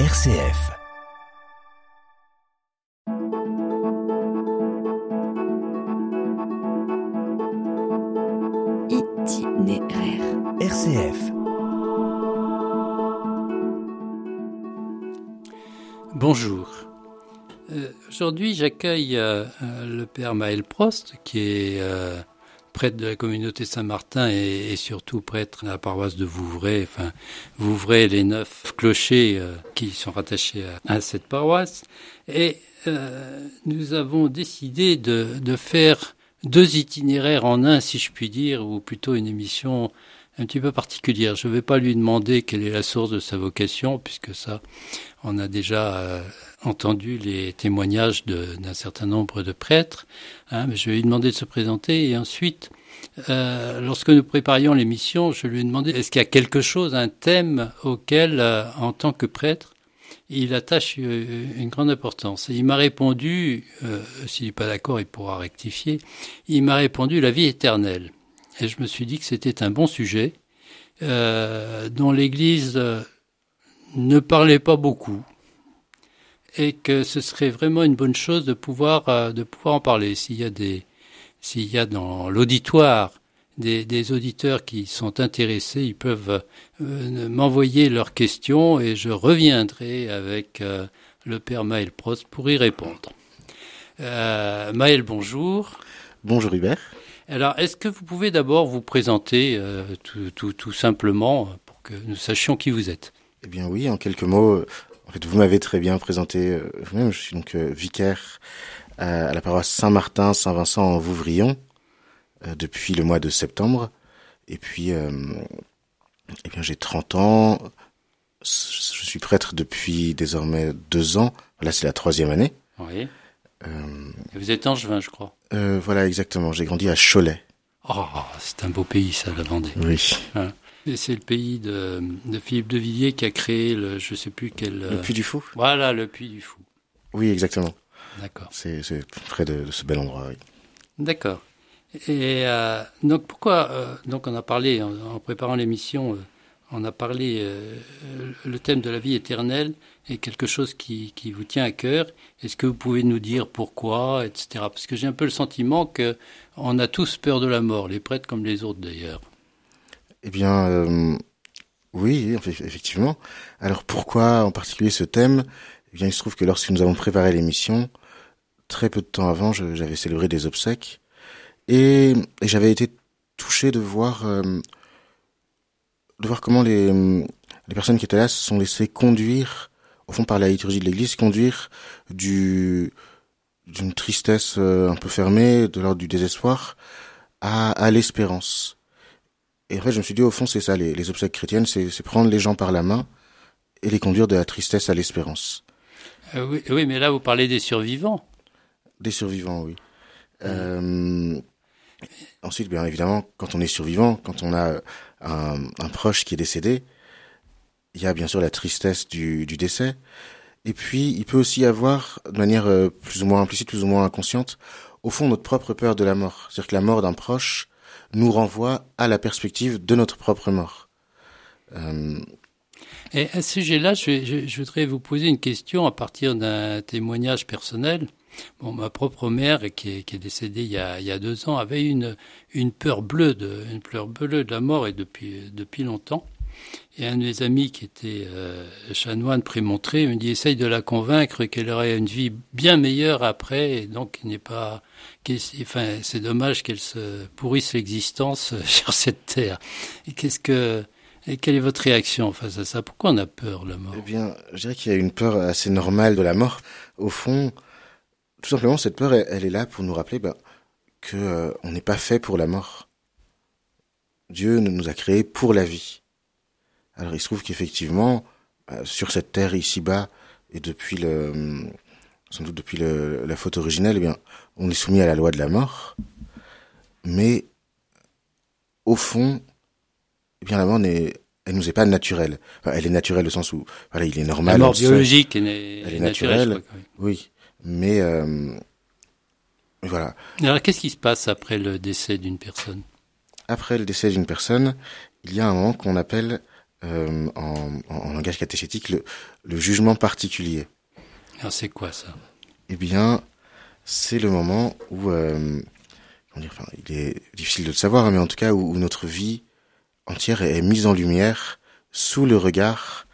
RCF. Itinéraire. RCF. Bonjour. Euh, Aujourd'hui, j'accueille euh, le père Maël Prost, qui est euh, prêtre de la communauté Saint-Martin et, surtout prêtre à la paroisse de Vouvray. Enfin, Vouvray, les neuf clochers euh, qui sont rattachés à, à cette paroisse. Et euh, nous avons décidé de, de faire deux itinéraires en un, si je puis dire, ou plutôt une émission un petit peu particulière. Je ne vais pas lui demander quelle est la source de sa vocation, puisque ça, on a déjà euh, entendu les témoignages d'un certain nombre de prêtres. hein, mais je vais lui demander de se présenter et ensuite, euh, lorsque nous préparions l'émission, je lui ai demandé est-ce qu'il y a quelque chose, un thème auquel, euh, en tant que prêtre, il attache euh, une grande importance? Et il m'a répondu, euh, s'il n'est pas d'accord, il pourra rectifier, il m'a répondu la vie éternelle. Et je me suis dit que c'était un bon sujet euh, dont l'Église euh, ne parlait pas beaucoup et que ce serait vraiment une bonne chose de pouvoir euh, de pouvoir en parler. S'il y a des s'il y a dans l'auditoire des, des auditeurs qui sont intéressés, ils peuvent euh, m'envoyer leurs questions et je reviendrai avec euh, le père Maël Prost pour y répondre. Euh, Maël, bonjour. Bonjour Hubert. Alors, est-ce que vous pouvez d'abord vous présenter euh, tout, tout, tout simplement pour que nous sachions qui vous êtes? Eh bien oui, en quelques mots, en fait, vous m'avez très bien présenté euh, vous-même. Je suis donc euh, vicaire à, la paroisse Saint-Martin, Saint-Vincent en Vouvrion depuis le mois de septembre. Et puis, euh, eh bien, j'ai 30 ans. Je suis prêtre depuis désormais deux ans. Là, c'est la troisième année. Oui. Euh, Vous êtes angevin, je crois. Euh, voilà, exactement. J'ai grandi à Cholet. Oh, c'est un beau pays, ça, la Vendée. Oui. Et c'est le pays de, de Philippe de Villiers qui a créé le, je sais plus quel. Le Puy du Fou. Voilà, le Puy du Fou. Oui, exactement. D'accord. C'est près de, de ce bel endroit. Oui. D'accord. Et euh, donc pourquoi euh, donc on a parlé en, en préparant l'émission, on a parlé euh, le thème de la vie éternelle est quelque chose qui, vous tient à cœur. Est-ce que vous pouvez nous dire pourquoi, etc. Parce que j'ai un peu le sentiment que on a tous peur de la mort, les prêtres comme les autres d'ailleurs. Eh bien, euh, oui, eff- effectivement. Alors pourquoi en particulier ce thème? Eh bien, il se trouve que lorsque nous avons préparé l'émission, très peu de temps avant, j'avais célébré des obsèques et, et j'avais été touché de voir, euh, de voir comment les, les personnes qui étaient là se sont laissées conduire, au fond par la liturgie de l'Église, conduire du d'une tristesse euh, un peu fermée, de l'ordre du désespoir, à, à l'espérance. Et en fait, je me suis dit, au fond, c'est ça, les, les obsèques chrétiennes, c'est c'est prendre les gens par la main et les conduire de la tristesse à l'espérance. Euh, oui, oui, mais là vous parlez des survivants. Des survivants, oui. Euh, ensuite, bien évidemment, quand on est survivant, quand on a un, un proche qui est décédé, il y a bien sûr la tristesse du, du décès. Et puis, il peut aussi y avoir, de manière euh, plus ou moins implicite, plus ou moins inconsciente, au fond, notre propre peur de la mort. C'est-à-dire que la mort d'un proche nous renvoie à la perspective de notre propre mort. Euh, Et à ce sujet-là, je, je- je voudrais vous poser une question à partir d'un témoignage personnel. Bon, ma propre mère, qui est, qui est décédée il y, a, il y a deux ans, avait une, une peur bleue de, une peur bleue de la mort et depuis, depuis longtemps. Et un de mes amis qui était euh, chanoine prémontré me dit essaye de la convaincre qu'elle aurait une vie bien meilleure après, et donc n'est pas, enfin c'est dommage qu'elle se pourrisse l'existence sur cette terre. Et qu'est-ce que et quelle est votre réaction face à ça? Pourquoi on a peur, la mort? Eh bien, je dirais qu'il y a une peur assez normale de la mort. Au fond, tout simplement, cette peur, elle, elle est là pour nous rappeler ben, que euh, on n'est pas fait pour la mort. Dieu nous a créés pour la vie. Alors, il se trouve qu'effectivement, euh, sur cette terre ici-bas, et depuis le, sans doute depuis le, la faute originelle, eh bien, on est soumis à la loi de la mort. Mais, au fond, eh bien, la mort n'est, elle nous est pas naturelle. Enfin, elle est naturelle au sens où, voilà, il est normal. La mort biologique est, Elle est naturelle. naturelle. je crois, oui. Oui, mais euh, voilà. Alors, qu'est-ce qui se passe après le décès d'une personne? Après le décès d'une personne, il y a un moment qu'on appelle euh, en, en, langage catéchétique le, le jugement particulier. Alors c'est quoi ça? Eh bien, c'est le moment où, euh, enfin, il est difficile de le savoir, mais en tout cas où, où notre vie entière est, est, mise en lumière sous le regard,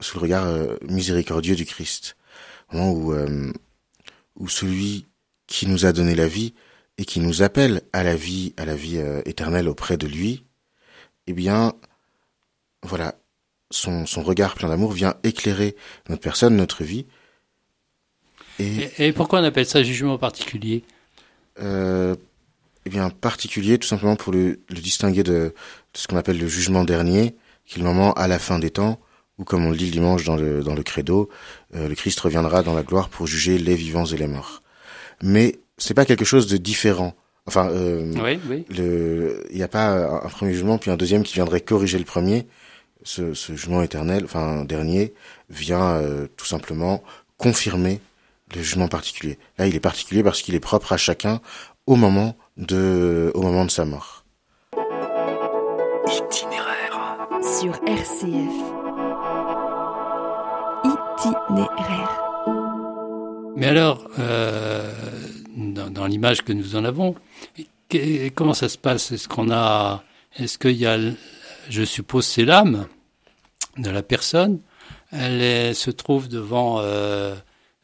sous le regard euh, miséricordieux du Christ. Au moment où, où celui qui nous a donné la vie et qui nous appelle à la vie, à la vie euh, éternelle auprès de lui, eh bien, voilà, son, son regard plein d'amour vient éclairer notre personne, notre vie. Et, et, et pourquoi on appelle ça jugement particulier? Euh, Eh bien, particulier, tout simplement pour le, le distinguer de, de ce qu'on appelle le jugement dernier, qui est le moment à la fin des temps, où, comme on le dit le dimanche dans le, dans le credo, euh, le Christ reviendra dans la gloire pour juger les vivants et les morts. Mais c'est pas quelque chose de différent. Enfin, euh, oui, oui. Le, il n'y a pas un premier jugement puis un deuxième qui viendrait corriger le premier. Ce, ce jugement éternel, enfin dernier, vient euh, tout simplement confirmer le jugement particulier. Là, il est particulier parce qu'il est propre à chacun au moment de, au moment de sa mort. Itinéraire sur RCF. Itinéraire. Mais alors, euh, dans, dans l'image que nous en avons, que, comment ça se passe? Est-ce qu'on a, est-ce qu'il y a, je suppose, c'est l'âme de la personne. Elle est, se trouve devant euh,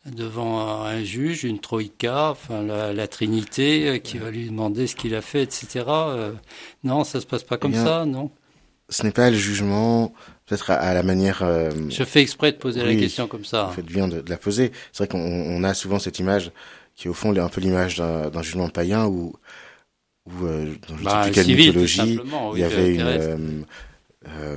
devant un juge, une troïka, enfin la, la Trinité, euh, qui va lui demander ce qu'il a fait, etc. Euh, non, ça se passe pas comme Eh bien, ça, non? Ce n'est pas le jugement, peut-être à, à la manière. euh, Je fais exprès de poser la question comme ça. Vous faites bien de, de la poser. C'est vrai qu'on on a souvent cette image qui est au fond un peu l'image d'un d'un jugement païen où, où euh, dans je Bah, sais plus quelle civil, tout mythologie, oui, il y avait une, euh, euh,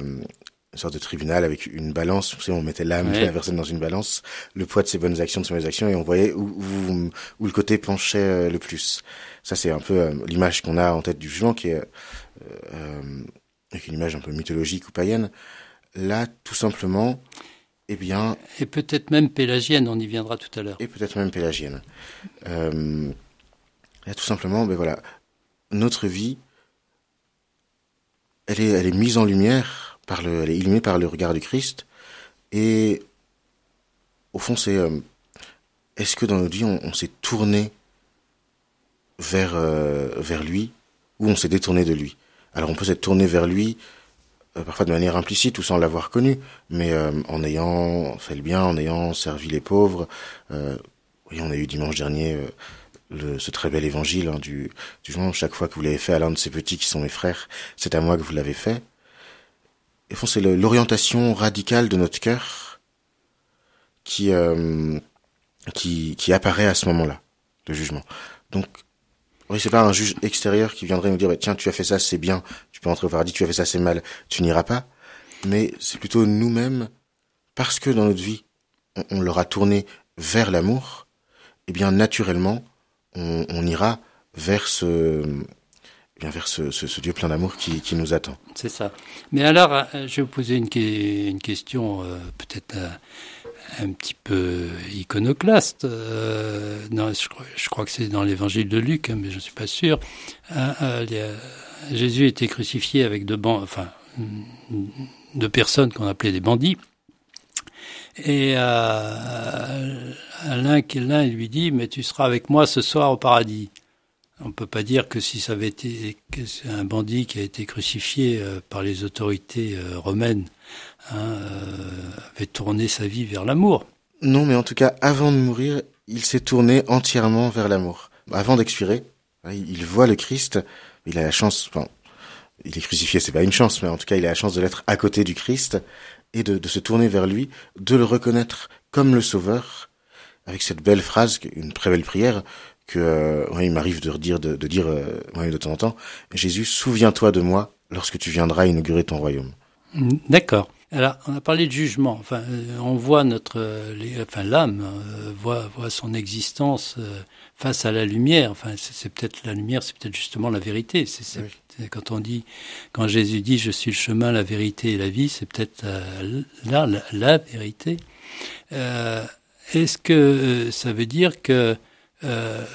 une sorte de tribunal avec une balance. Vous savez, on mettait l'âme Ouais. de la personne dans une balance, le poids de ses bonnes actions, de ses mauvaises actions, et on voyait où, où, où le côté penchait euh, le plus. Ça, c'est un peu euh, l'image qu'on a en tête du jugement, qui est euh, euh, avec une image un peu mythologique ou païenne. Là, tout simplement, eh bien, Et peut-être même pélagienne, on y viendra tout à l'heure. et peut-être même pélagienne. Euh, là, tout simplement, ben voilà, notre vie, elle est, elle est mise en lumière par le, elle est illuminée par le regard du Christ, et au fond, c'est, euh, est-ce que dans notre vie, on, on s'est tourné vers, euh, vers lui, ou on s'est détourné de lui? Alors, on peut s'être tourné vers lui, euh, parfois de manière implicite ou sans l'avoir connu, mais euh, en ayant fait le bien, en ayant servi les pauvres. Euh, oui, on a eu dimanche dernier euh, le, ce très bel évangile hein, du, du. Chaque fois que vous l'avez fait à l'un de ces petits qui sont mes frères, c'est à moi que vous l'avez fait. Et fond, c'est l'orientation radicale de notre cœur qui, euh, qui, qui apparaît à ce moment-là, le jugement. Donc, oui, c'est pas un juge extérieur qui viendrait nous dire, bah, tiens, tu as fait ça, c'est bien, tu peux entrer au paradis, tu as fait ça, c'est mal, tu n'iras pas. Mais c'est plutôt nous-mêmes, parce que dans notre vie, on, on leur a tourné vers l'amour, eh bien, naturellement, on, on ira vers ce, eh bien, vers ce, ce, Dieu plein d'amour qui, qui nous attend. C'est ça. Mais alors, euh, je vais vous poser une, une question euh, peut-être un, un petit peu iconoclaste. Euh, non, je, crois- que c'est dans l'évangile de Luc, hein, mais je ne suis pas sûr. Euh, euh, Jésus été crucifié avec deux, personnes qu'on appelait des bandits. Et euh, l'un, lui dit, mais tu seras avec moi ce soir au paradis. On ne peut pas dire que si ça avait été un bandit qui a été crucifié euh, par les autorités romaines hein, euh, avait tourné sa vie vers l'amour. Non, mais en tout cas, avant de mourir, il s'est tourné entièrement vers l'amour. Avant d'expirer, il il voit le Christ, il a la chance, enfin, il est crucifié, c'est pas une chance, mais en tout cas, il a la chance de l'être à côté du Christ et de, de se tourner vers lui, de le reconnaître comme le Sauveur, avec cette belle phrase, une très belle prière, que euh, ouais, il m'arrive de redire, de, de dire euh, ouais, de temps en temps, Jésus, souviens-toi de moi lorsque tu viendras inaugurer ton royaume. D'accord. Alors, on a parlé de jugement. Enfin, euh, on voit notre, euh, les- enfin, l'âme euh, voit, voit son existence euh, face à la lumière. Enfin, c'est peut-être la lumière, c'est peut-être justement la vérité. C'est Oui. quand on dit, quand Jésus dit, je suis le chemin, la vérité et la vie, c'est peut-être euh, là la, la vérité. Euh, Est-ce que euh, ça veut dire que euh,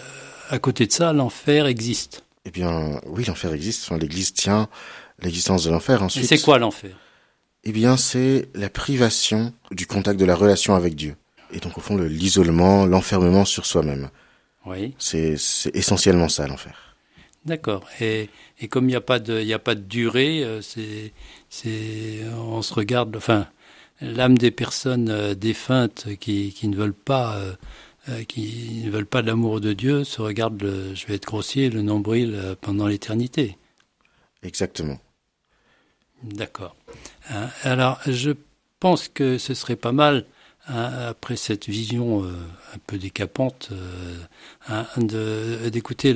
à côté de ça, l'enfer existe? Eh bien, oui, l'enfer existe, enfin, l'Église tient l'existence de l'enfer. Et Ensuite, c'est quoi l'enfer? Eh bien, c'est la privation du contact de la relation avec Dieu. Et donc, au fond, le- l'isolement, l'enfermement sur soi-même. Oui. C'est essentiellement ça, l'enfer. D'accord. Et, et comme il n'y a pas de, y a pas de durée, euh, c'est, c'est, on se regarde, enfin, l'âme des personnes euh, défuntes qui, qui ne veulent pas, euh, qui ne veulent pas de l'amour de Dieu se regardent, le, je vais être grossier, le nombril pendant l'éternité. Exactement. D'accord. Hein, alors, je pense que ce serait pas mal, hein, après cette vision euh, un peu décapante, euh, hein, d'écouter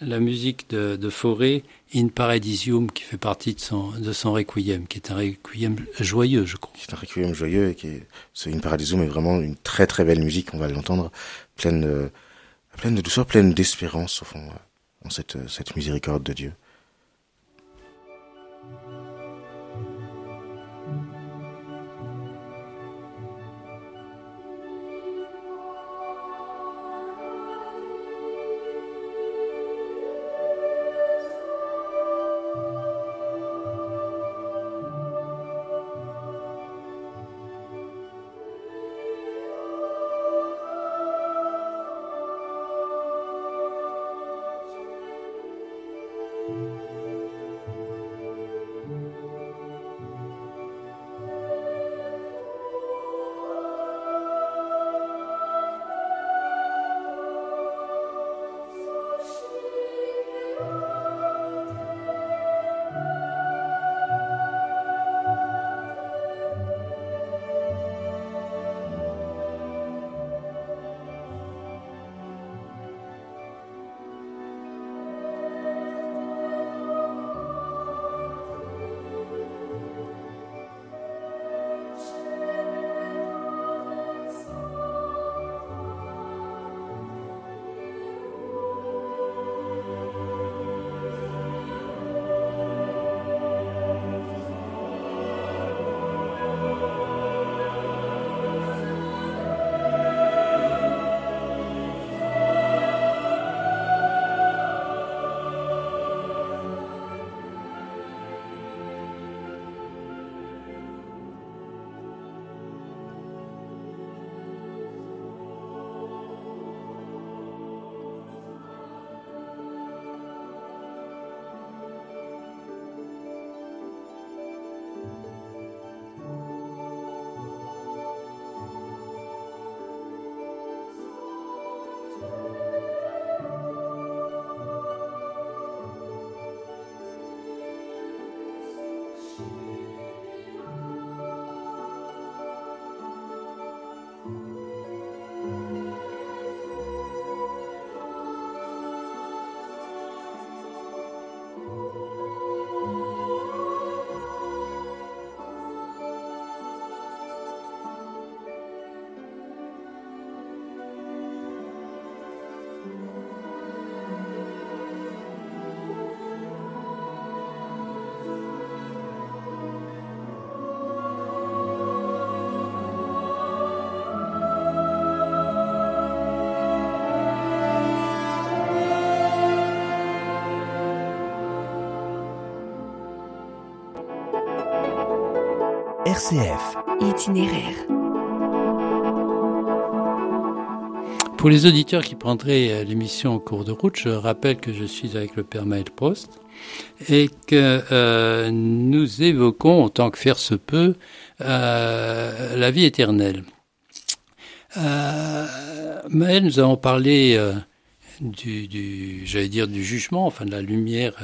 la, musique de, de Fauré, In Paradisium, qui fait partie de son, requiem, qui est un requiem joyeux, je crois. C'est un requiem joyeux et qui est, c'est une Paradiso, mais vraiment une très très belle musique, on va l'entendre, pleine, de- pleine de douceur, pleine d'espérance, au fond, euh, euh, cette miséricorde de Dieu. Itinéraire. Pour les auditeurs qui prendraient euh, l'émission en cours de route, je rappelle que je suis avec le Père Maël Prost et que euh, nous évoquons, en tant que faire se peut, euh, la vie éternelle. Euh, Maël, nous avons parlé du, du j'allais dire, du jugement, enfin de la lumière,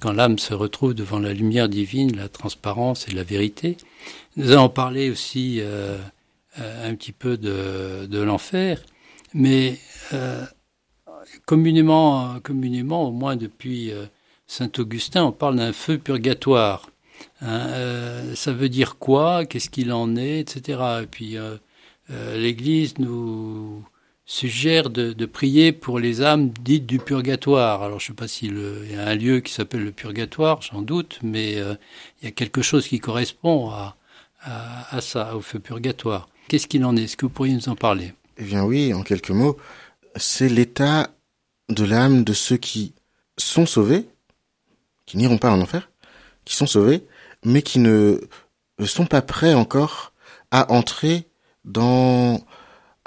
quand l'âme se retrouve devant la lumière divine, la transparence et la vérité. Nous avons parlé aussi euh, euh, un petit peu de, de l'enfer. Mais euh, communément, communément, au moins depuis Saint Augustin, on parle d'un feu purgatoire. Hein, ça veut dire quoi? Qu'est-ce qu'il en est? Etc. Et puis l'Église nous suggère de, prier pour les âmes dites du purgatoire. Alors je ne sais pas s'il y a un lieu qui s'appelle le purgatoire, j'en doute, mais euh, il y a quelque chose qui correspond à, à, ça, au feu purgatoire. Qu'est-ce qu'il en est? Est-ce que vous pourriez nous en parler? Eh bien oui, en quelques mots, c'est l'état de l'âme de ceux qui sont sauvés, qui n'iront pas en enfer, qui sont sauvés, mais qui ne sont pas prêts encore à entrer dans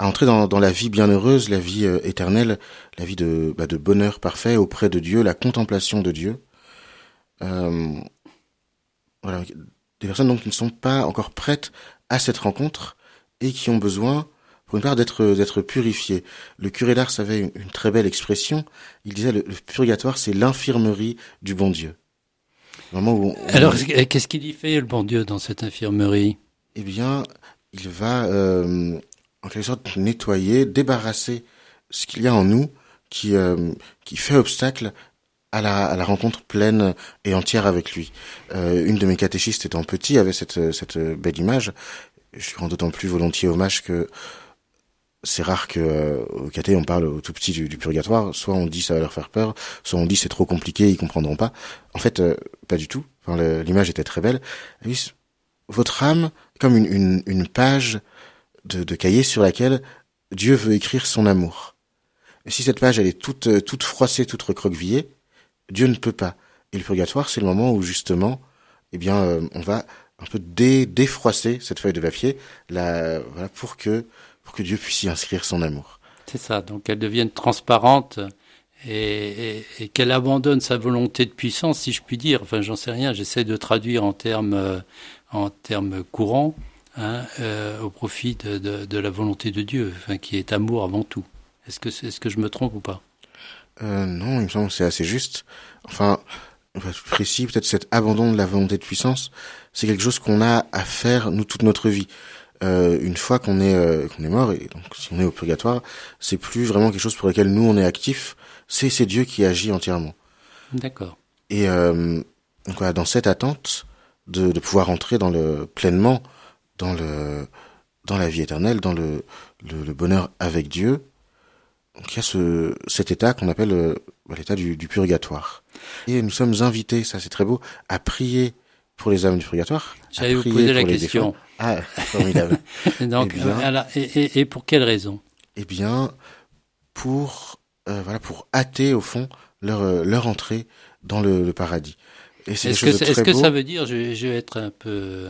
à entrer dans, dans la vie bienheureuse, la vie euh, éternelle, la vie de, bah, de bonheur parfait auprès de Dieu, la contemplation de Dieu. Euh, voilà, des personnes donc qui ne sont pas encore prêtes à cette rencontre et qui ont besoin, pour une part, d'être d'être purifiées. Le curé d'Ars avait une, une, très belle expression. Il disait le, le purgatoire, c'est l'infirmerie du bon Dieu. On... Alors, qu'est-ce qu'il y fait le bon Dieu dans cette infirmerie? Eh bien, il va euh, en quelque sorte nettoyer, débarrasser ce qu'il y a en nous qui euh, qui fait obstacle à la, à la rencontre pleine et entière avec lui. Euh, une de mes catéchistes étant petit avait cette cette belle image. Je lui rends d'autant plus volontiers hommage que c'est rare que euh, au caté on parle au tout petit du, du, purgatoire. Soit on dit ça va leur faire peur, soit on dit c'est trop compliqué, ils comprendront pas. En fait, euh, pas du tout. Enfin, l'image était très belle. votre âme, comme une, une, une page de, de cahier sur laquelle Dieu veut écrire son amour. Si cette page elle est toute euh, toute froissée, toute recroquevillée, Dieu ne peut pas. Et le purgatoire, c'est le moment où justement, eh bien, euh, on va un peu dé, défroisser cette feuille de papier, là, voilà, pour que pour que Dieu puisse y inscrire son amour. C'est ça. Donc qu'elle devienne transparente et, et, et qu'elle abandonne sa volonté de puissance, si je puis dire. Enfin, j'en sais rien. J'essaie de traduire en termes euh, en termes courants hein, euh, au profit de, de, de, la volonté de Dieu, enfin, qui est amour avant tout. Est-ce que, est-ce que je me trompe ou pas? Euh, Non, il me semble que c'est assez juste. Enfin, précis, peut-être cet abandon de la volonté de puissance, c'est quelque chose qu'on a à faire, nous, toute notre vie. Euh, une fois qu'on est, euh, qu'on est mort, et donc si on est au purgatoire, c'est plus vraiment quelque chose pour lequel nous, on est actif, c'est, c'est Dieu qui agit entièrement. D'accord. Et euh, donc voilà, dans cette attente de, de pouvoir entrer dans le, pleinement dans le dans la vie éternelle, dans le, le, le bonheur avec Dieu. Donc il y a ce, cet état qu'on appelle euh, l'état du, du, purgatoire. Et nous sommes invités, ça c'est très beau, à prier pour les âmes du purgatoire. J'allais vous poser la question. Ah, formidable. Donc, eh bien, et, et, et, pour quelle raison? Eh bien, pour euh, voilà, pour hâter au fond leur euh, leur entrée dans le, le paradis. Est-ce que, est que ça veut dire, je vais, je vais être un peu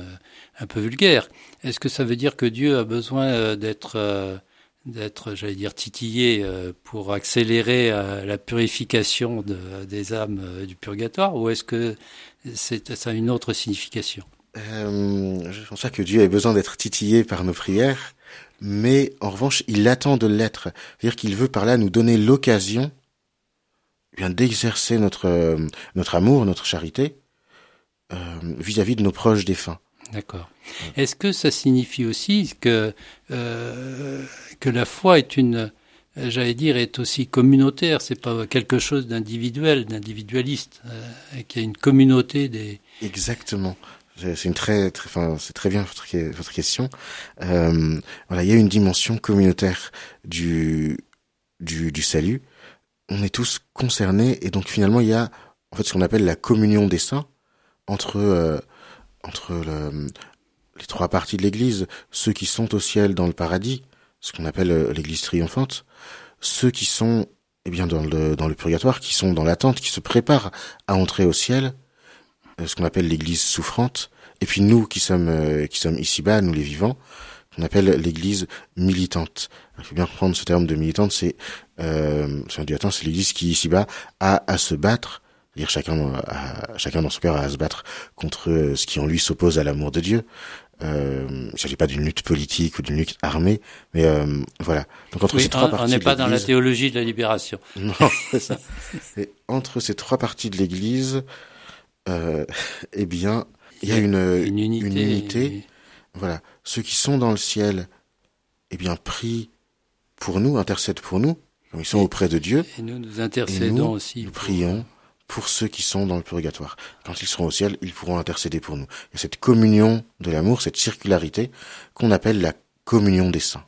un peu vulgaire. Est-ce que ça veut dire que Dieu a besoin euh, d'être, euh, d'être, j'allais dire, titillé euh, pour accélérer la purification de, des âmes du purgatoire, ou est-ce que c'est, ça a une autre signification? Euh, Je pense pas que Dieu ait besoin d'être titillé par nos prières, mais en revanche, il attend de l'être. C'est-à-dire qu'il veut par là nous donner l'occasion eh d'exercer notre notre amour, notre charité vis-à-vis -vis de nos proches défunts. D'accord. Est-ce que ça signifie aussi que, euh, que la foi est une, j'allais dire, est aussi communautaire? C'est pas quelque chose d'individuel, d'individualiste, euh, qu'il y a une communauté des. Exactement. C'est une très, très, enfin, c'est très bien votre, votre question. Euh, voilà, il y a une dimension communautaire du, du, du salut. On est tous concernés et donc finalement il y a en fait ce qu'on appelle la communion des saints entre euh, entre le, les trois parties de l'Église, ceux qui sont au ciel dans le paradis, ce qu'on appelle euh, l'Église triomphante, ceux qui sont eh bien dans le dans le purgatoire, qui sont dans l'attente, qui se préparent à entrer au ciel, euh, ce qu'on appelle l'Église souffrante, et puis nous qui sommes qui sommes ici-bas, nous les vivants, qu'on appelle l'Église militante. Il faut bien comprendre ce terme de militante, c'est euh, c'est l'Église qui ici-bas a à se battre dire chacun, a, chacun dans son cœur a à se battre contre euh, ce qui en lui s'oppose à l'amour de Dieu. Euh, il ne s'agit pas d'une lutte politique ou d'une lutte armée, mais euh, voilà. Donc entre oui, ces trois on, parties, on n'est pas dans la théologie de la libération. Non, c'est ça. Et entre ces trois parties de l'Église, euh, eh bien, il y a une, une unité. Une unité. Voilà, ceux qui sont dans le ciel, eh bien, prient pour nous, intercèdent pour nous. Ils sont et, auprès de Dieu. Et nous, nous intercédons nous, aussi. Nous prions pour ceux qui sont dans le purgatoire. Quand ils seront au ciel, ils pourront intercéder pour nous. Il y a cette communion de l'amour, cette circularité qu'on appelle la communion des saints.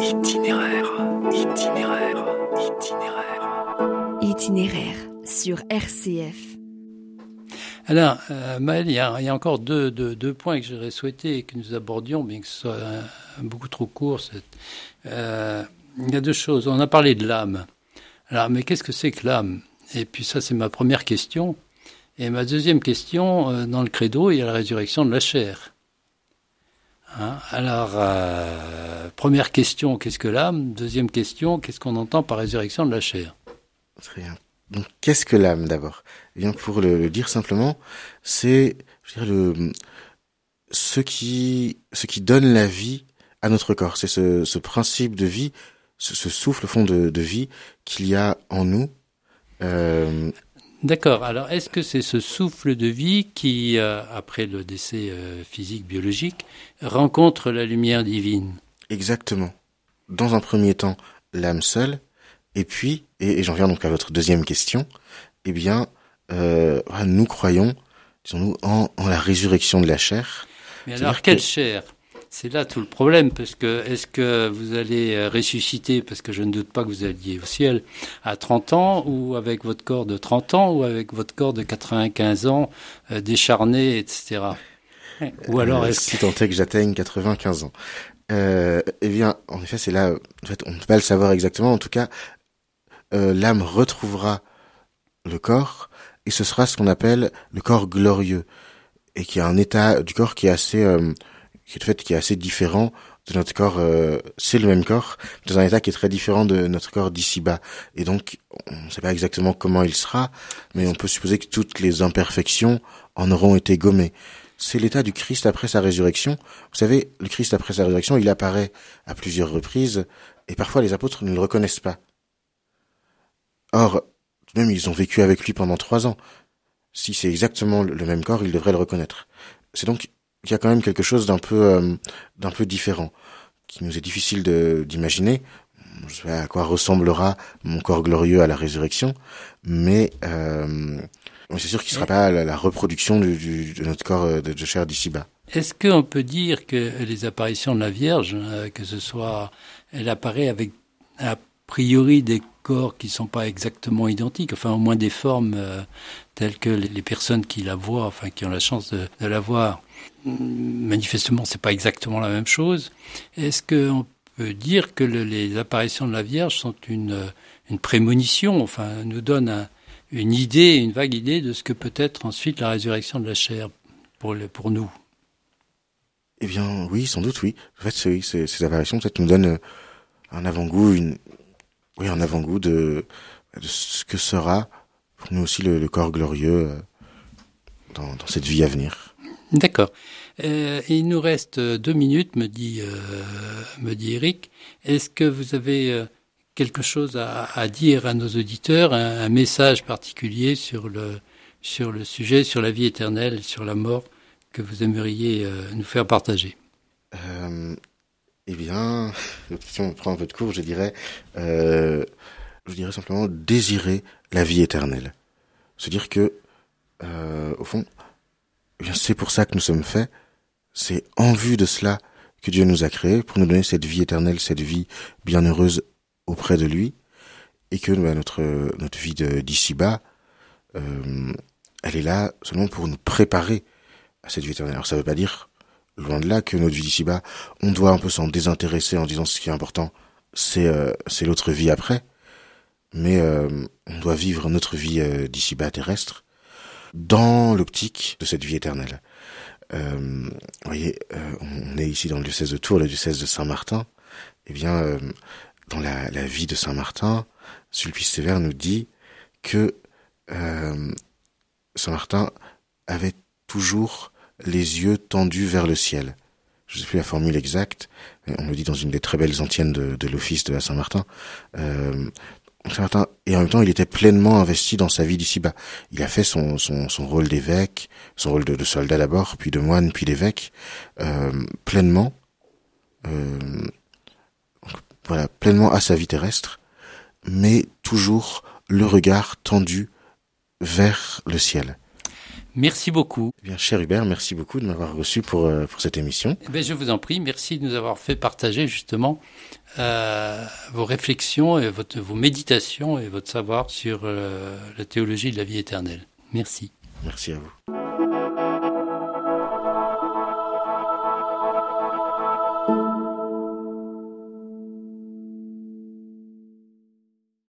Itinéraire, itinéraire, itinéraire. Itinéraire sur RCF. Alors, euh, Maël, il y, a, encore deux, points que j'aurais souhaité que nous abordions, mais que ce soit euh, beaucoup trop court. Euh, il y a deux choses. On a parlé de l'âme. Alors, mais qu'est-ce que c'est que l'âme? Et puis ça, c'est ma première question. Et ma deuxième question, dans le credo, il y a la résurrection de la chair. Hein? Alors, première question, qu'est-ce que l'âme? Deuxième question, qu'est-ce qu'on entend par résurrection de la chair? Très bien. Donc, qu'est-ce que l'âme d'abord? Eh Bien, pour le, dire simplement, c'est, le, ce qui, ce qui donne la vie à notre corps. C'est ce, ce principe de vie, ce, ce souffle fond de, de vie qu'il y a en nous. Euh, D'accord. Alors, est-ce que c'est ce souffle de vie qui, euh, après le décès euh, physique, biologique, rencontre la lumière divine? Exactement. Dans un premier temps, l'âme seule, et puis, et, j'en viens donc à votre deuxième question, eh bien, euh, nous croyons, disons-nous, en, en, la résurrection de la chair. Mais alors, quelle chair? C'est là tout le problème, parce que est-ce que vous allez euh, ressusciter, parce que je ne doute pas que vous alliez au ciel, à 30 ans, ou avec votre corps de 30 ans, ou avec votre corps de 95 ans, euh, décharné, etc. Ou alors est-ce Si tant est que j'atteigne 95 ans. Euh, eh bien, en effet, c'est là, en fait, on ne peut pas le savoir exactement. En tout cas, euh, l'âme retrouvera le corps, et ce sera ce qu'on appelle le corps glorieux, et qui a un état du corps qui est assez qui est fait qui est assez différent de notre corps. Euh, c'est le même corps, dans un état qui est très différent de notre corps d'ici-bas. Et donc, on ne sait pas exactement comment il sera, mais on peut supposer que toutes les imperfections en auront été gommées. C'est l'état du Christ après sa résurrection. Vous savez, le Christ après sa résurrection, il apparaît à plusieurs reprises, et parfois les apôtres ne le reconnaissent pas. Or, même ils ont vécu avec lui pendant trois ans. Si c'est exactement le même corps, ils devraient le reconnaître. C'est donc il y a quand même quelque chose d'un peu euh, d'un peu différent qui nous est difficile d'imaginer. Je sais pas à quoi ressemblera mon corps glorieux à la résurrection, mais euh, c'est sûr qu'il ne sera pas la, reproduction du, du, de notre corps euh, de, de chair d'ici-bas. Est-ce qu'on peut dire que les apparitions de la Vierge, euh, que ce soit, elle apparaît avec a priori des corps qui sont pas exactement identiques, enfin au moins des formes euh, telles que les, personnes qui la voient, enfin qui ont la chance de, la voir, manifestement c'est pas exactement la même chose. Est-ce qu'on peut dire que le, les apparitions de la Vierge sont une, une prémonition, enfin nous donnent une idée, une vague idée de ce que peut être ensuite la résurrection de la chair pour, nous? Eh bien oui, sans doute oui. En fait, ces, ces apparitions peut-être nous donnent un avant-goût, une, oui, un avant-goût de, de, ce que sera pour nous aussi le, le corps glorieux euh, dans, dans, cette vie à venir. D'accord. Euh, il nous reste deux minutes, me dit, euh, me dit Eric. Est-ce que vous avez euh, quelque chose à, à, dire à nos auditeurs, un, un, message particulier sur le, sur le sujet, sur la vie éternelle, sur la mort, que vous aimeriez euh, nous faire partager? Euh, eh bien, si on prend de cours, je dirais, euh, je dirais simplement désirer la vie éternelle. Se dire que, euh, au fond, eh c'est pour ça que nous sommes faits. C'est en vue de cela que Dieu nous a créés, pour nous donner cette vie éternelle, cette vie bienheureuse auprès de lui, et que bah, notre notre vie d'ici-bas, euh, elle est là seulement pour nous préparer à cette vie éternelle. Alors ça ne veut pas dire loin de là que notre vie d'ici-bas, on doit un peu s'en désintéresser en disant ce qui est important, c'est euh, l'autre vie après. Mais euh, on doit vivre notre vie euh, d'ici-bas terrestre dans l'optique de cette vie éternelle. Vous voyez, on est ici dans le diocèse de Tours, le diocèse de Saint-Martin. Eh bien, dans la, la, vie de Saint-Martin, Sulpice Sévère nous dit que Saint-Martin avait toujours les yeux tendus vers le ciel. Je ne sais plus la formule exacte, on le dit dans une des très belles antiennes de, de l'office de la Saint-Martin. Euh, Saint-Martin, et en même temps, il était pleinement investi dans sa vie d'ici-bas. Il a fait son, son, son rôle d'évêque, son rôle de, de soldat d'abord, puis de moine, puis d'évêque, euh, pleinement, euh, voilà, pleinement à sa vie terrestre, mais toujours le regard tendu vers le ciel. Merci beaucoup. Eh bien, cher Hubert, merci beaucoup de m'avoir reçu pour, euh, pour cette émission. Eh bien, je vous en prie, merci de nous avoir fait partager justement euh, vos réflexions et votre, vos méditations et votre savoir sur euh, la théologie de la vie éternelle. Merci. Merci à vous.